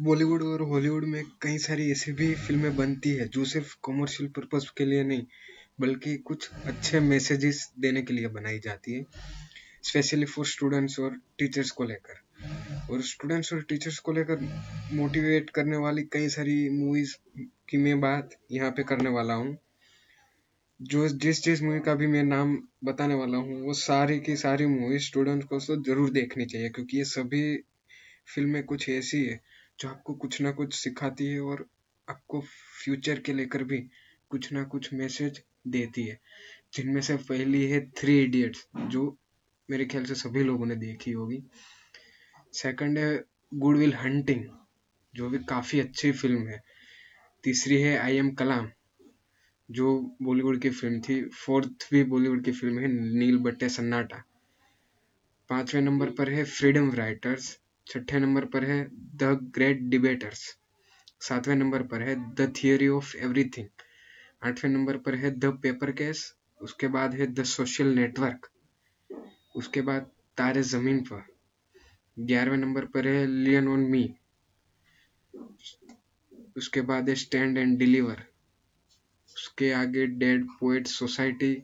बॉलीवुड और हॉलीवुड में कई सारी ऐसी भी फ़िल्में बनती है, जो सिर्फ़ कॉमर्शियल पर्पस के लिए नहीं, बल्कि कुछ अच्छे मैसेजेस देने के लिए बनाई जाती है स्पेशली फॉर स्टूडेंट्स और टीचर्स को लेकर। और स्टूडेंट्स और टीचर्स को लेकर मोटिवेट करने वाली कई सारी मूवीज़ की मैं बात यहाँ पे करने वाला हूँ। जो जिस जिस मूवी का भी मैं नाम बताने वाला हूँ, वो सारी की सारी मूवी स्टूडेंट्स को तो ज़रूर देखनी चाहिए, क्योंकि ये सभी फ़िल्में कुछ ऐसी है जो आपको कुछ ना कुछ सिखाती है और आपको फ्यूचर के लेकर भी कुछ ना कुछ मैसेज देती है। जिनमें से पहली है थ्री इडियट्स जो मेरे ख्याल से सभी लोगों ने देखी होगी। सेकंड है गुडविल हंटिंग जो भी काफ़ी अच्छी फ़िल्म है। तीसरी है आई एम कलाम जो बॉलीवुड की फ़िल्म थी। फोर्थ भी बॉलीवुड की फ़िल्म है नील बट्टे सन्नाटा पाँचवें नंबर पर है फ्रीडम राइटर्स छठे नंबर पर है द ग्रेट डिबेटर्स। सातवें नंबर पर है द थियोरी ऑफ़ एवरीथिंग। आठवें नंबर पर है द पेपर केस, उसके बाद है द सोशल नेटवर्क, उसके बाद तारे ज़मीन पर। ग्यारहवें नंबर पर है लियन ऑन मी, उसके बाद है स्टैंड एंड डिलीवर, उसके आगे dead poet society.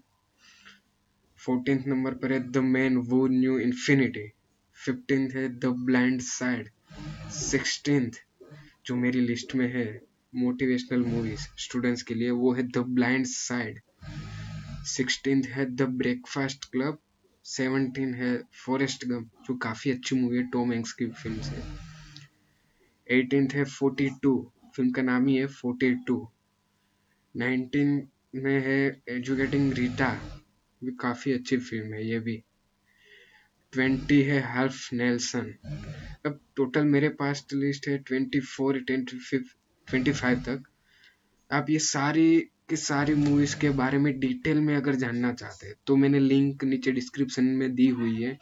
Fourteen number पर है the man who knew infinity. Fifteenth है द ब्लाइंड साइड सिक्सटीन जो मेरी लिस्ट में है मोटिवेशनल मूवीज़ स्टूडेंट्स के लिए, वो है द ब्लाइंड साइड। सिक्सटीन है द ब्रेकफास्ट क्लब, सेवनटीन है फॉरेस्ट गम जो काफ़ी अच्छी मूवी है, टॉम हैंक्स की फ़िल्म से एटीन है फोर्टी टू, फ़िल्म का नाम ही है फोर्टी टू। नाइनटीन में है एजुकेटिंग रीटा भी काफ़ी अच्छी फ़िल्म है, ये भी। ट्वेंटी है हल्फ नेल्सन। अब टोटल मेरे पास लिस्ट है twenty four, twenty twenty five तक। आप ये सारी की सारी मूवीज़ के बारे में डिटेल में अगर जानना चाहते हैं तो मैंने लिंक नीचे डिस्क्रिप्शन में दी हुई है।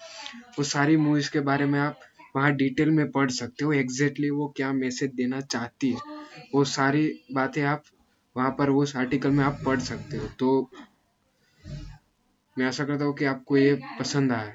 वो सारी मूवीज़ के बारे में आप वहाँ डिटेल में पढ़ सकते हो एग्जैक्टली वो क्या मैसेज देना चाहती है। वो सारी बातें आप वहाँ पर उस आर्टिकल में आप पढ़ सकते हो। तो मैं आशा करता हूँ कि आपको ये पसंद आया